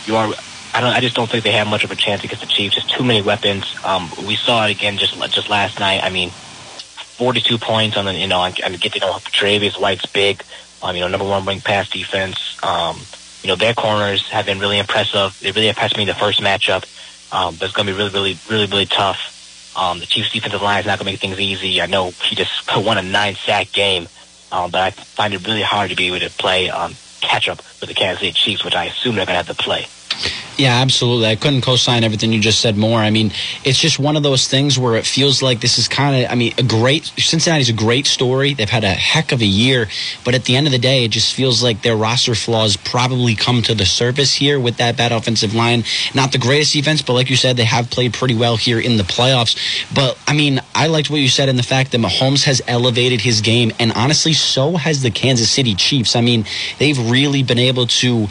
you are. I don't. I just don't think they have much of a chance against the Chiefs. Just too many weapons. Um, we saw it again just just last night. I mean, 42 points on the. You know, I, I get to know Tre'Davious White's big. Um, you know, number one ranked pass defense. Um, you know, their corners have been really impressive. They really impressed me in the first matchup. Um, but it's going to be really, really, really, really tough. Um, the Chiefs' defensive line is not going to make things easy. I know he just won a nine sack game, um, but I find it really hard to be able to play um, catch up with the Kansas City Chiefs, which I assume they're going to have to play. Yeah, absolutely. I couldn't co-sign everything you just said more. I mean, it's just one of those things where it feels like this is kind of, I mean, a great, Cincinnati's a great story. They've had a heck of a year, but at the end of the day, it just feels like their roster flaws probably come to the surface here with that bad offensive line. Not the greatest defense, but like you said, they have played pretty well here in the playoffs. But, I mean, I liked what you said in the fact that Mahomes has elevated his game, and honestly, so has the Kansas City Chiefs. I mean, they've really been able to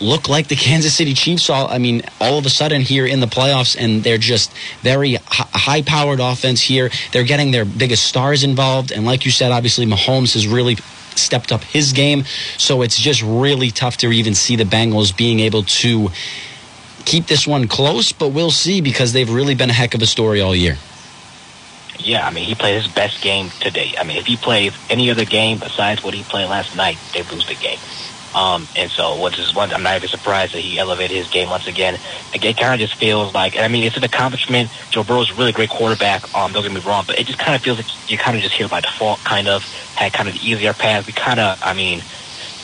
look like the Kansas City Chiefs all I mean all of a sudden here in the playoffs and they're just very high powered offense here they're getting their biggest stars involved and like you said obviously Mahomes has really stepped up his game so it's just really tough to even see the Bengals being able to keep this one close but we'll see because they've really been a heck of a story all year yeah, I mean, he played his best game today. I mean, if he plays any other game besides what he played last night, they lose the game. Um, and so, what is one? I'm not even surprised that he elevated his game once again. It kind of just feels like, I mean, it's an accomplishment. Joe Burrow's a really great quarterback. Um, don't get me wrong, but it just kind of feels like you kind of just here by default. Kind of had kind of the easier path. We kind of, I mean,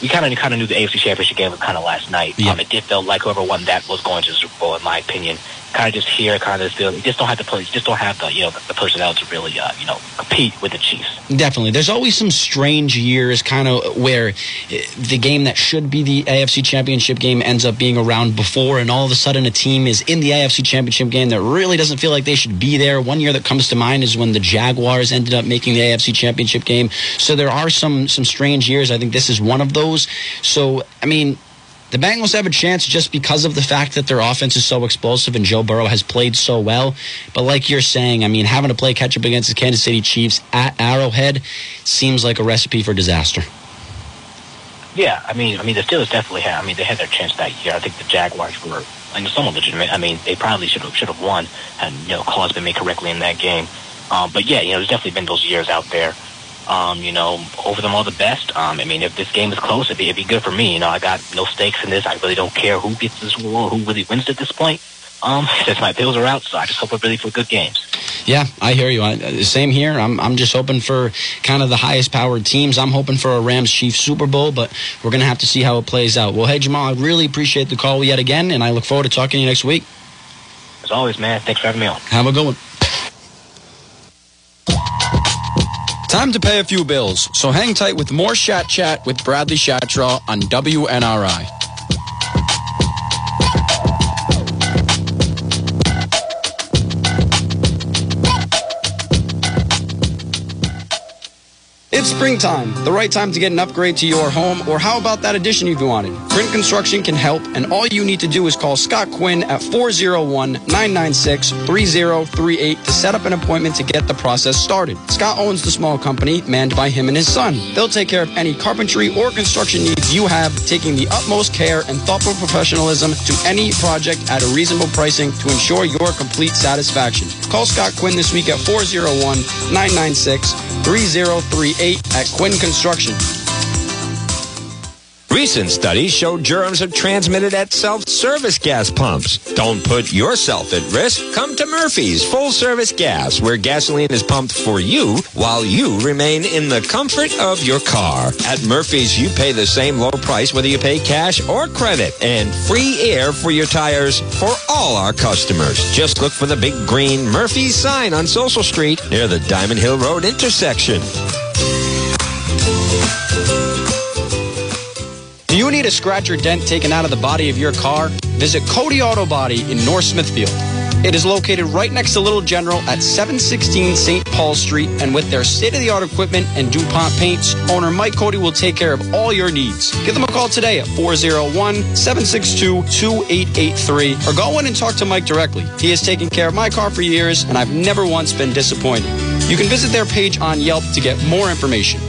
we kind of kind of knew the AFC Championship game was kind of last night. Yeah. Um, it did feel like whoever won that was going to the Super Bowl, in my opinion kind of just here, kind of feel you just don't have the you just don't have the you know the personnel to really uh, you know compete with the Chiefs. Definitely, there's always some strange years, kind of where eh, the game that should be the AFC Championship game ends up being around before, and all of a sudden a team is in the AFC Championship game that really doesn't feel like they should be there. One year that comes to mind is when the Jaguars ended up making the AFC Championship game. So there are some some strange years. I think this is one of those. So I mean the Bengals have a chance just because of the fact that their offense is so explosive and Joe Burrow has played so well. But like you're saying, I mean, having to play catch up against the Kansas City Chiefs at Arrowhead seems like a recipe for disaster. Yeah, I mean, I mean, the Steelers definitely had. I mean, they had their chance that year. I think the Jaguars were, I mean, somewhat legitimate. I mean, they probably should have should have won, and you know, calls been made correctly in that game. Um, but yeah, you know, there's definitely been those years out there um, you know, over them all the best. Um, I mean, if this game is close, it'd be, it'd be good for me. You know, I got no stakes in this. I really don't care who gets this war, who really wins at this point. Um, since my Bills are out, so I just hope really for good games. Yeah, I hear you. I, same here. I'm, I'm just hoping for kind of the highest powered teams. I'm hoping for a Rams Chiefs Super Bowl, but we're going to have to see how it plays out. Well, hey, Jamal, I really appreciate the call yet again, and I look forward to talking to you next week. As always, man. Thanks for having me on. Have a good one. Time to pay a few bills, so hang tight with more Shat Chat with Bradley Shatraw on WNRI. It's springtime, the right time to get an upgrade to your home, or how about that addition you've wanted? Quinn Construction can help, and all you need to do is call Scott Quinn at 401-996-3038 to set up an appointment to get the process started. Scott owns the small company manned by him and his son. They'll take care of any carpentry or construction needs you have, taking the utmost care and thoughtful professionalism to any project at a reasonable pricing to ensure your complete satisfaction. Call Scott Quinn this week at 401 996 3038 at Quinn Construction. Recent studies show germs are transmitted at self-service gas pumps. Don't put yourself at risk. Come to Murphy's Full Service Gas, where gasoline is pumped for you while you remain in the comfort of your car. At Murphy's, you pay the same low price whether you pay cash or credit, and free air for your tires for all our customers. Just look for the big green Murphy's sign on Social Street near the Diamond Hill Road intersection. Do you need a scratch or dent taken out of the body of your car? Visit Cody Auto Body in North Smithfield. It is located right next to Little General at 716 St. Paul Street, and with their state-of-the-art equipment and DuPont paints, owner Mike Cody will take care of all your needs. Give them a call today at 401-762-2883 or go in and talk to Mike directly. He has taken care of my car for years, and I've never once been disappointed. You can visit their page on Yelp to get more information.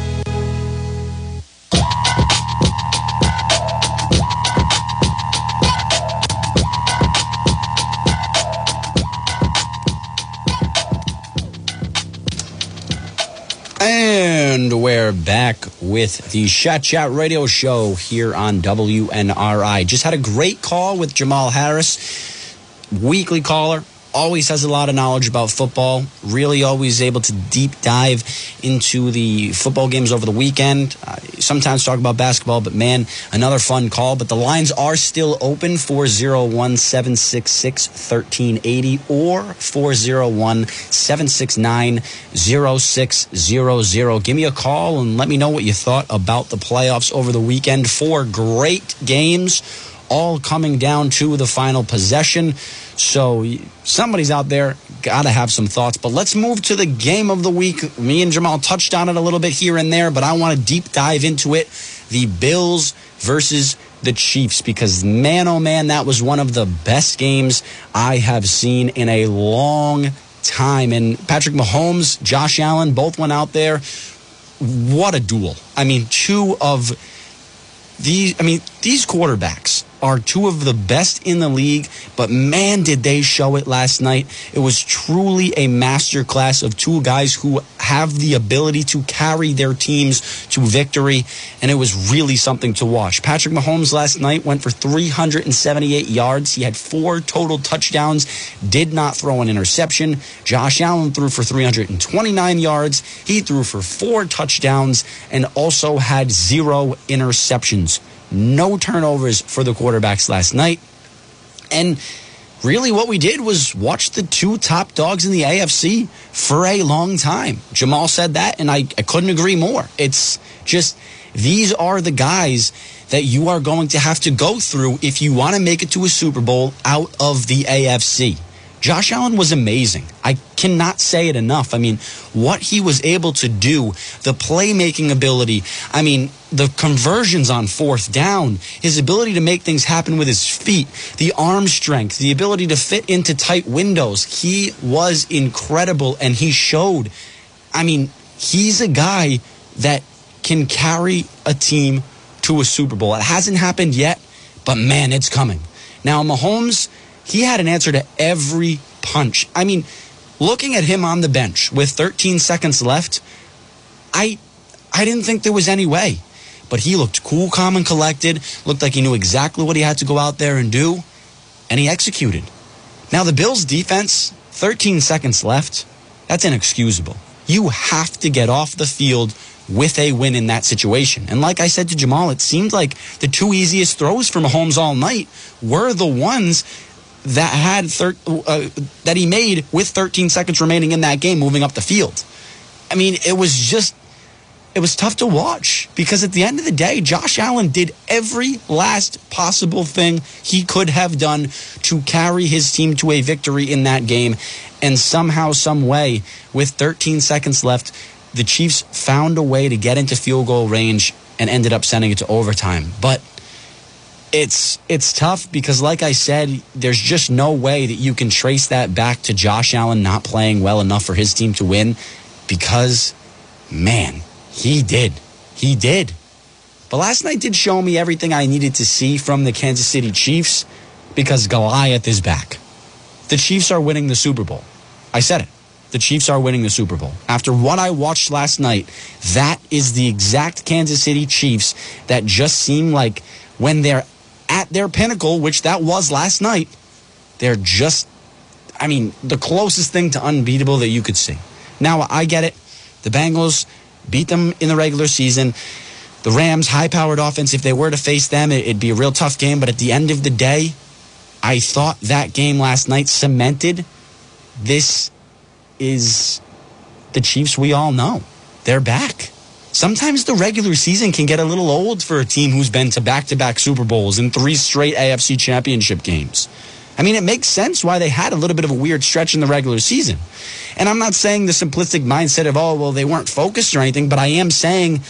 We're back with the Shat Chat Radio Show here on WNRI. Just had a great call with Jamal Harris, weekly caller. Always has a lot of knowledge about football. Really, always able to deep dive into the football games over the weekend. Uh, sometimes talk about basketball, but man, another fun call. But the lines are still open 401 766 1380 or 401 769 0600. Give me a call and let me know what you thought about the playoffs over the weekend. Four great games, all coming down to the final possession. So somebody's out there got to have some thoughts. But let's move to the game of the week. Me and Jamal touched on it a little bit here and there, but I want to deep dive into it. The Bills versus the Chiefs because man oh man that was one of the best games I have seen in a long time and Patrick Mahomes, Josh Allen both went out there. What a duel. I mean, two of these I mean, these quarterbacks are two of the best in the league, but man, did they show it last night. It was truly a masterclass of two guys who have the ability to carry their teams to victory, and it was really something to watch. Patrick Mahomes last night went for 378 yards. He had four total touchdowns, did not throw an interception. Josh Allen threw for 329 yards. He threw for four touchdowns and also had zero interceptions. No turnovers for the quarterbacks last night. And really what we did was watch the two top dogs in the AFC for a long time. Jamal said that, and I, I couldn't agree more. It's just these are the guys that you are going to have to go through if you want to make it to a Super Bowl out of the AFC. Josh Allen was amazing. I cannot say it enough. I mean, what he was able to do, the playmaking ability, I mean, the conversions on fourth down, his ability to make things happen with his feet, the arm strength, the ability to fit into tight windows. He was incredible and he showed. I mean, he's a guy that can carry a team to a Super Bowl. It hasn't happened yet, but man, it's coming. Now, Mahomes he had an answer to every punch. I mean, looking at him on the bench with 13 seconds left, I I didn't think there was any way. But he looked cool, calm, and collected, looked like he knew exactly what he had to go out there and do, and he executed. Now, the Bills' defense, 13 seconds left, that's inexcusable. You have to get off the field with a win in that situation. And like I said to Jamal, it seemed like the two easiest throws for Mahomes all night were the ones that had thir- uh, that he made with 13 seconds remaining in that game, moving up the field. I mean, it was just it was tough to watch because at the end of the day, Josh Allen did every last possible thing he could have done to carry his team to a victory in that game, and somehow, some way, with 13 seconds left, the Chiefs found a way to get into field goal range and ended up sending it to overtime. But it's it's tough because like I said, there's just no way that you can trace that back to Josh Allen not playing well enough for his team to win because man, he did. He did. But last night did show me everything I needed to see from the Kansas City Chiefs because Goliath is back. The Chiefs are winning the Super Bowl. I said it. The Chiefs are winning the Super Bowl. After what I watched last night, that is the exact Kansas City Chiefs that just seem like when they're at their pinnacle, which that was last night, they're just, I mean, the closest thing to unbeatable that you could see. Now, I get it. The Bengals beat them in the regular season. The Rams, high powered offense, if they were to face them, it'd be a real tough game. But at the end of the day, I thought that game last night cemented this is the Chiefs we all know. They're back. Sometimes the regular season can get a little old for a team who's been to back to back Super Bowls and three straight AFC championship games. I mean, it makes sense why they had a little bit of a weird stretch in the regular season. And I'm not saying the simplistic mindset of, oh, well, they weren't focused or anything, but I am saying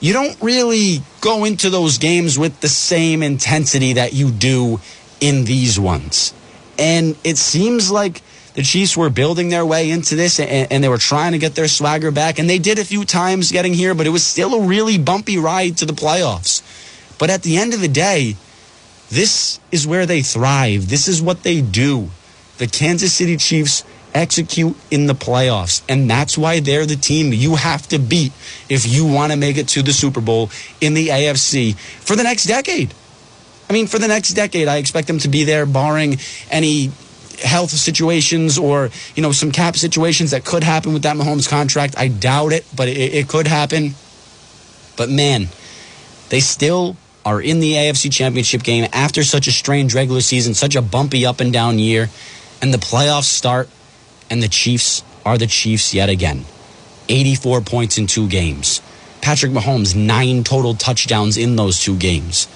you don't really go into those games with the same intensity that you do in these ones. And it seems like the Chiefs were building their way into this and, and, they were trying to get their swagger back. And they did a few times getting here, but it was still a really bumpy ride to the playoffs. But at the end of the day, this is where they thrive. This is what they do. The Kansas City Chiefs execute in the playoffs. And that's why they're the team you have to beat if you want to make it to the Super Bowl in the AFC for the next decade. I mean, for the next decade, I expect them to be there, barring any health situations or you know some cap situations that could happen with that Mahomes contract. I doubt it, but it, it could happen. But man, they still are in the AFC Championship game after such a strange regular season, such a bumpy up and down year, and the playoffs start, and the Chiefs are the Chiefs yet again. 84 points in two games. Patrick Mahomes, nine total touchdowns in those two games.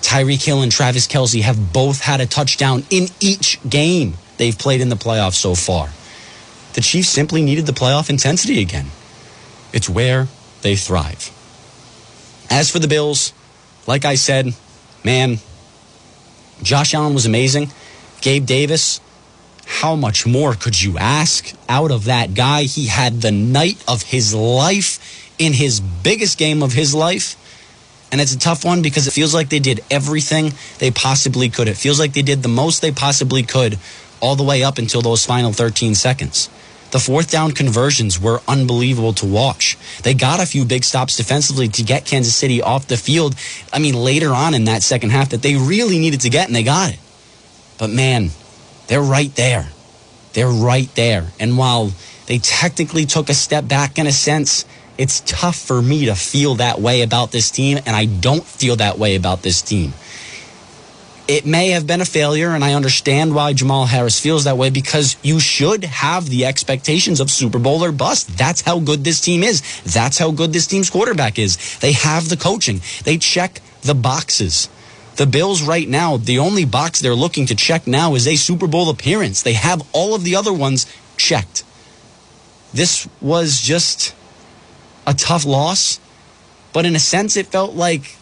Tyreek Hill and Travis Kelce have both had a touchdown in each game they've played in the playoffs so far. The Chiefs simply needed the playoff intensity again. It's where they thrive. As for the Bills, like I said, man, Josh Allen was amazing. Gabe Davis, how much more could you ask out of that guy? He had the night of his life in his biggest game of his life. And it's a tough one because it feels like they did everything they possibly could. It feels like they did the most they possibly could all the way up until those final 13 seconds. The fourth down conversions were unbelievable to watch. They got a few big stops defensively to get Kansas City off the field. I mean, later on in that second half that they really needed to get, and they got it. But man, they're right there. They're right there. And while they technically took a step back in a sense, it's tough for me to feel that way about this team, and I don't feel that way about this team it may have been a failure, and I understand why Jamal Harris feels that way because you should have the expectations of Super Bowl or bust. That's how good this team is. That's how good this team's quarterback is. They have the coaching, they check the boxes. The Bills, right now, the only box they're looking to check now is a Super Bowl appearance. They have all of the other ones checked. This was just a tough loss, but in a sense, it felt like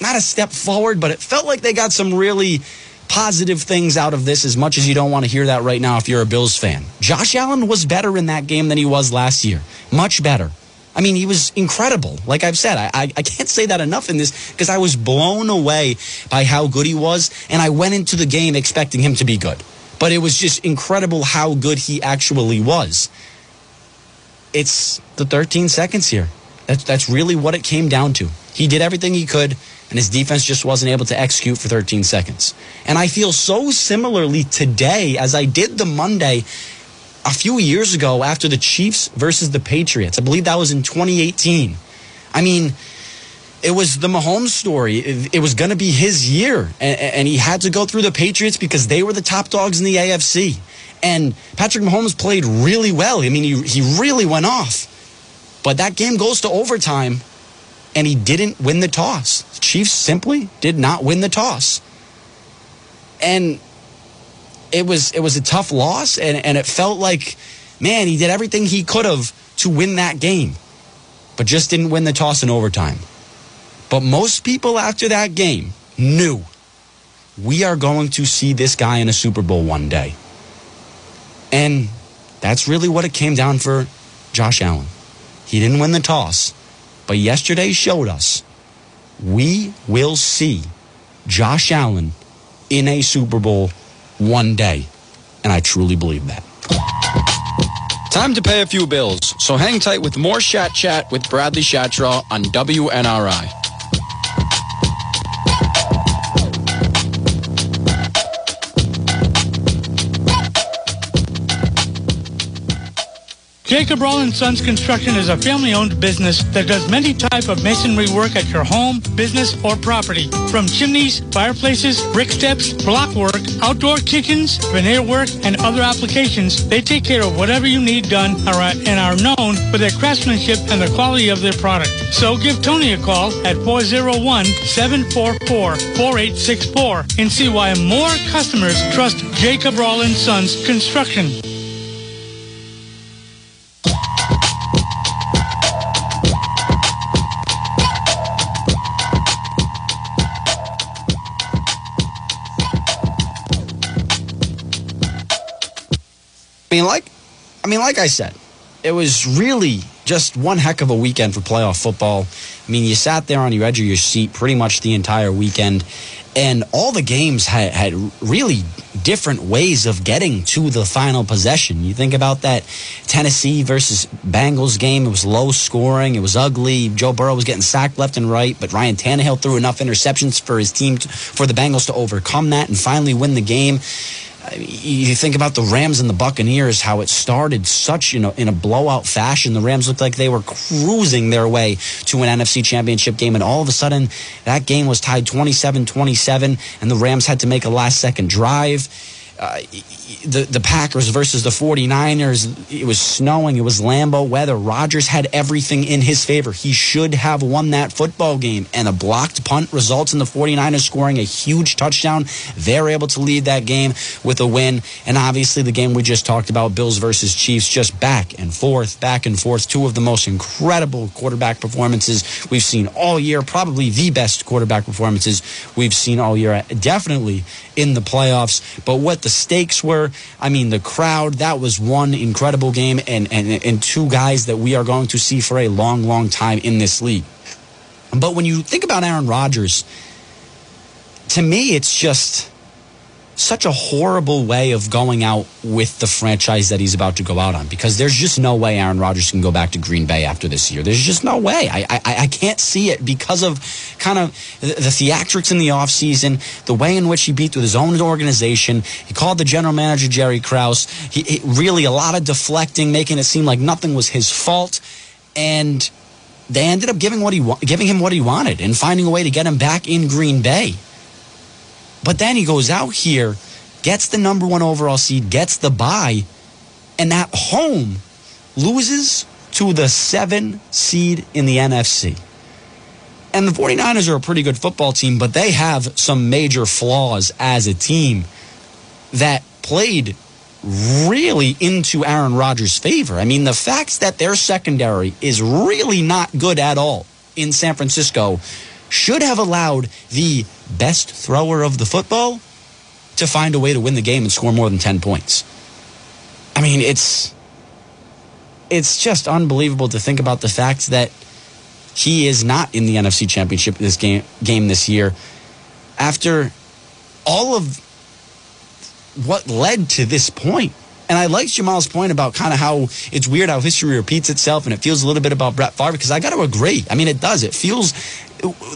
not a step forward, but it felt like they got some really positive things out of this as much as you don't want to hear that right now if you're a Bills fan. Josh Allen was better in that game than he was last year. Much better. I mean, he was incredible. Like I've said, I, I, I can't say that enough in this because I was blown away by how good he was, and I went into the game expecting him to be good. But it was just incredible how good he actually was. It's the 13 seconds here. That's, that's really what it came down to. He did everything he could and his defense just wasn't able to execute for 13 seconds. And I feel so similarly today as I did the Monday a few years ago after the Chiefs versus the Patriots. I believe that was in 2018. I mean, it was the Mahomes story. It, was going to be his year, and, and, he had to go through the Patriots because they were the top dogs in the AFC. And Patrick Mahomes played really well. I mean, he, he really went off. But that game goes to overtime, and he didn't win the toss. The Chiefs simply did not win the toss. And it was it was a tough loss and, and it felt like, man, he did everything he could have to win that game, but just didn't win the toss in overtime. But most people after that game knew we are going to see this guy in a Super Bowl one day. And that's really what it came down for Josh Allen. He didn't win the toss, but yesterday showed us we will see Josh Allen in a Super Bowl one day. And I truly believe that. Time to pay a few bills, so hang tight with more Shat Chat with Bradley Shatraw on WNRI. Jacob Roll & Sons Construction is a family-owned business that does many type of masonry work at your home, business, or property. From chimneys, fireplaces, brick steps, block work, outdoor kitchens, veneer work, and other applications, they take care of whatever you need done and are known for their craftsmanship and the quality of their product. So give Tony a call at 401-744-4864 and see why more customers trust Jacob Roll & Sons Construction. I mean, like, I mean, like I said, it was really just one heck of a weekend for playoff football. I mean, you sat there on your edge of your seat pretty much the entire weekend, and all the games had, had really different ways of getting to the final possession. You think about that Tennessee versus Bengals game, it was low scoring, it was ugly. Joe Burrow was getting sacked left and right, but Ryan Tannehill threw enough interceptions for his team, to, for the Bengals to overcome that and finally win the game you think about the Rams and the Buccaneers, how it started such you know in a blowout fashion. The Rams looked like they were cruising their way to an NFC championship game, and all of a sudden that game was tied 27-27, and the Rams had to make a last second drive uh, the, the Packers versus the 49ers. It was snowing. It was Lambeau weather. Rodgers had everything in his favor. He should have won that football game. And a blocked punt results in the 49ers scoring a huge touchdown. They're able to lead that game with a win. And obviously, the game we just talked about, Bills versus Chiefs, just back and forth, back and forth. Two of the most incredible quarterback performances we've seen all year. Probably the best quarterback performances we've seen all year. Definitely in the playoffs. But what the stakes were, I mean, the crowd, that was one incredible game and, and, and two guys that we are going to see for a long, long time in this league. But when you think about Aaron Rodgers, to me, it's just such a horrible way of going out with the franchise that he's about to go out on because there's just no way Aaron Rodgers can go back to Green Bay after this year. There's just no way. I I, I can't see it because of kind of the, the theatrics in the offseason, the way in which he beat with his own organization. He called the general manager Jerry Krause. He, he really a lot of deflecting, making it seem like nothing was his fault, and they ended up giving what he giving him what he wanted and finding a way to get him back in Green Bay. But then he goes out here, gets the number one overall seed, gets the bye, and at home loses to the seven seed in the NFC. And the 49ers are a pretty good football team, but they have some major flaws as a team that played really into Aaron Rodgers' favor. I mean, the fact that their secondary is really not good at all in San Francisco should have allowed the best thrower of the football to find a way to win the game and score more than 10 points. I mean, it's it's just unbelievable to think about the fact that he is not in the NFC Championship this game game this year after all of what led to this point. And I like Jamal's point about kind of how it's weird how history repeats itself and it feels a little bit about Brett Favre because I got to agree. I mean, it does. It feels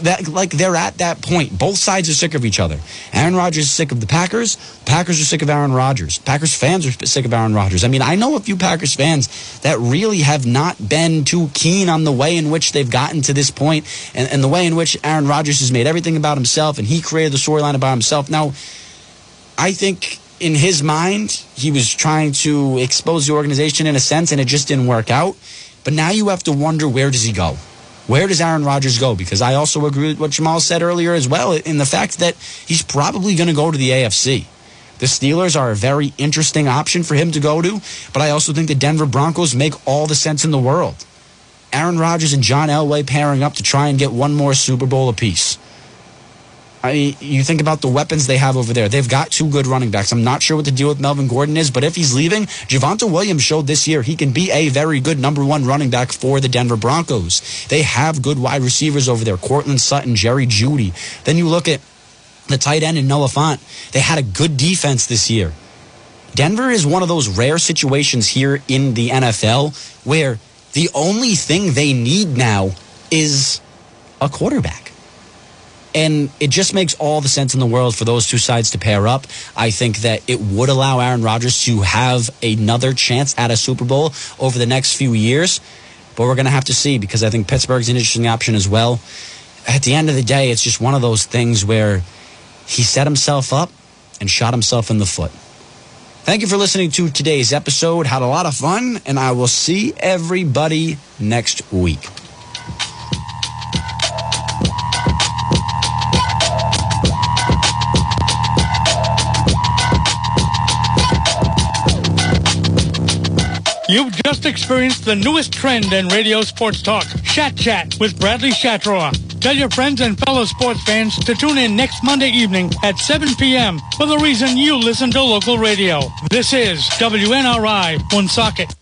that like they're at that point. Both sides are sick of each other. Aaron Rodgers is sick of the Packers. Packers are sick of Aaron Rodgers. Packers fans are sick of Aaron Rodgers. I mean, I know a few Packers fans that really have not been too keen on the way in which they've gotten to this point and, and the way in which Aaron Rodgers has made everything about himself and he created the storyline about himself. Now, I think in his mind, he was trying to expose the organization in a sense and it just didn't work out. But now you have to wonder where does he go? Where does Aaron Rodgers go? Because I also agree with what Jamal said earlier as well in the fact that he's probably going to go to the AFC. The Steelers are a very interesting option for him to go to, but I also think the Denver Broncos make all the sense in the world. Aaron Rodgers and John Elway pairing up to try and get one more Super Bowl apiece. I you think about the weapons they have over there. They've got two good running backs. I'm not sure what the deal with Melvin Gordon is, but if he's leaving, Javonte Williams showed this year he can be a very good number one running back for the Denver Broncos. They have good wide receivers over there. Courtland Sutton, Jerry Jeudy. Then you look at the tight end in Noah Fant. They had a good defense this year. Denver is one of those rare situations here in the NFL where the only thing they need now is a quarterback. And it just makes all the sense in the world for those two sides to pair up. I think that it would allow Aaron Rodgers to have another chance at a Super Bowl over the next few years. But we're going to have to see because I think Pittsburgh's an interesting option as well. At the end of the day, it's just one of those things where he set himself up and shot himself in the foot. Thank you for listening to today's episode. Had a lot of fun, and I will see everybody next week. You've just experienced the newest trend in radio sports talk, Shat Chat with Bradley Shatraw. Tell your friends and fellow sports fans to tune in next Monday evening at 7 p.m. for the reason you listen to local radio. This is WNRI Woonsocket.